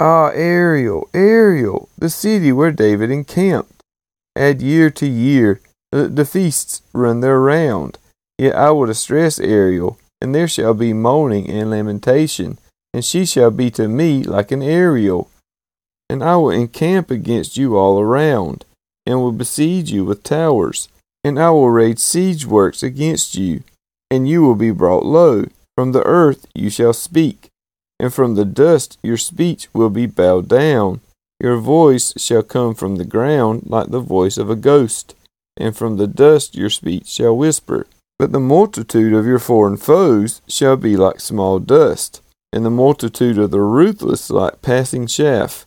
Ah, Ariel, Ariel, the city where David encamped. Add year to year, the, the feasts run their round. Yet I will distress Ariel, and there shall be moaning and lamentation, and she shall be to me like an Ariel. And I will encamp against you all around, and will besiege you with towers, and I will raise siege works against you, and you will be brought low. From the earth you shall speak, and from the dust your speech will be bowed down. Your voice shall come from the ground like the voice of a ghost, and from the dust your speech shall whisper. But the multitude of your foreign foes shall be like small dust, and the multitude of the ruthless like passing chaff.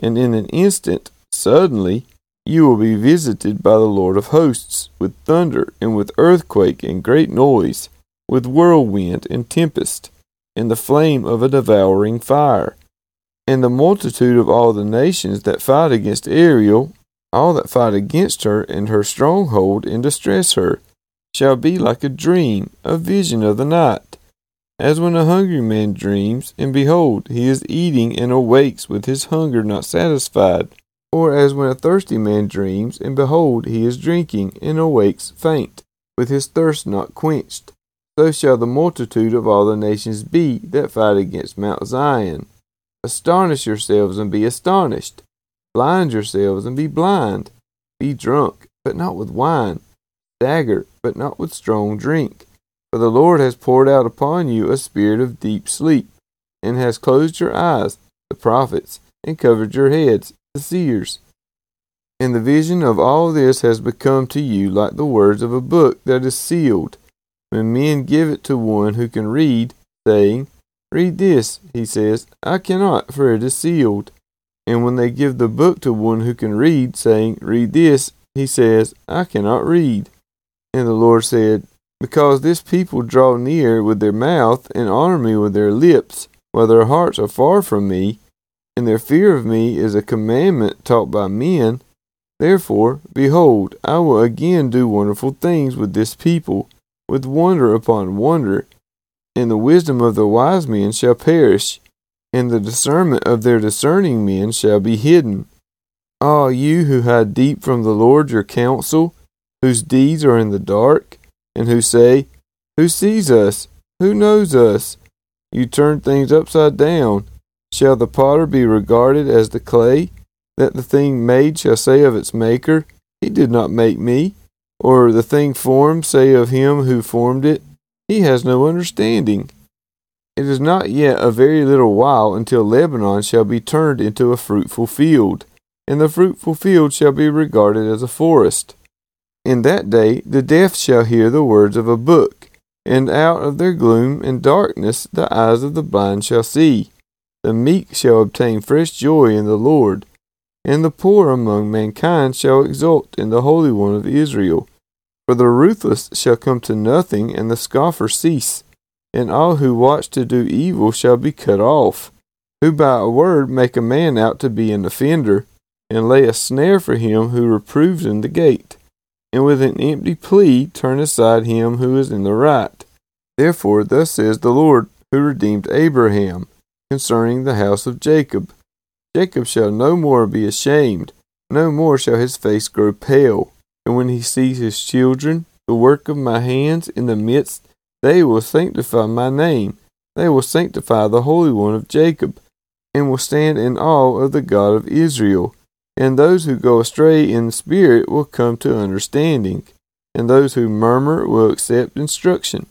And in an instant, suddenly, you will be visited by the Lord of hosts, with thunder, and with earthquake, and great noise, with whirlwind and tempest, and the flame of a devouring fire. And the multitude of all the nations that fight against Ariel, all that fight against her and her stronghold and distress her, shall be like a dream, a vision of the night. As when a hungry man dreams, and behold, he is eating and awakes with his hunger not satisfied. Or as when a thirsty man dreams, and behold, he is drinking, and awakes faint, with his thirst not quenched. So shall the multitude of all the nations be that fight against Mount Zion. Astonish yourselves and be astonished. Blind yourselves and be blind. Be drunk, but not with wine. Stagger, but not with strong drink. For the Lord has poured out upon you a spirit of deep sleep, and has closed your eyes, the prophets, and covered your heads, the seers. And the vision of all this has become to you like the words of a book that is sealed when men give it to one who can read, saying, Read this, he says, I cannot, for it is sealed. And when they give the book to one who can read, saying, Read this, he says, I cannot read. And the Lord said, Because this people draw near with their mouth and honor me with their lips, while their hearts are far from me, and their fear of me is a commandment taught by men, therefore, behold, I will again do wonderful things with this people with wonder upon wonder, and the wisdom of the wise men shall perish, and the discernment of their discerning men shall be hidden. Ah, you who hide deep from the Lord your counsel, whose deeds are in the dark, and who say, Who sees us? Who knows us? You turn things upside down. Shall the potter be regarded as the clay, that the thing made shall say of its maker, He did not make me? Or the thing formed say of him who formed it, He has no understanding. It is not yet a very little while until Lebanon shall be turned into a fruitful field, and the fruitful field shall be regarded as a forest. In that day the deaf shall hear the words of a book, and out of their gloom and darkness the eyes of the blind shall see. The meek shall obtain fresh joy in the Lord and the poor among mankind shall exult in the Holy One of Israel. For the ruthless shall come to nothing, and the scoffer cease, and all who watch to do evil shall be cut off, who by a word make a man out to be an offender, and lay a snare for him who reproves in the gate, and with an empty plea turn aside him who is in the right. Therefore, thus says the Lord, who redeemed Abraham, concerning the house of Jacob Jacob shall no more be ashamed, no more shall his face grow pale. And when he sees his children, the work of my hands in the midst, they will sanctify my name. They will sanctify the Holy One of Jacob, and will stand in awe of the God of Israel. And those who go astray in spirit will come to understanding, and those who murmur will accept instruction.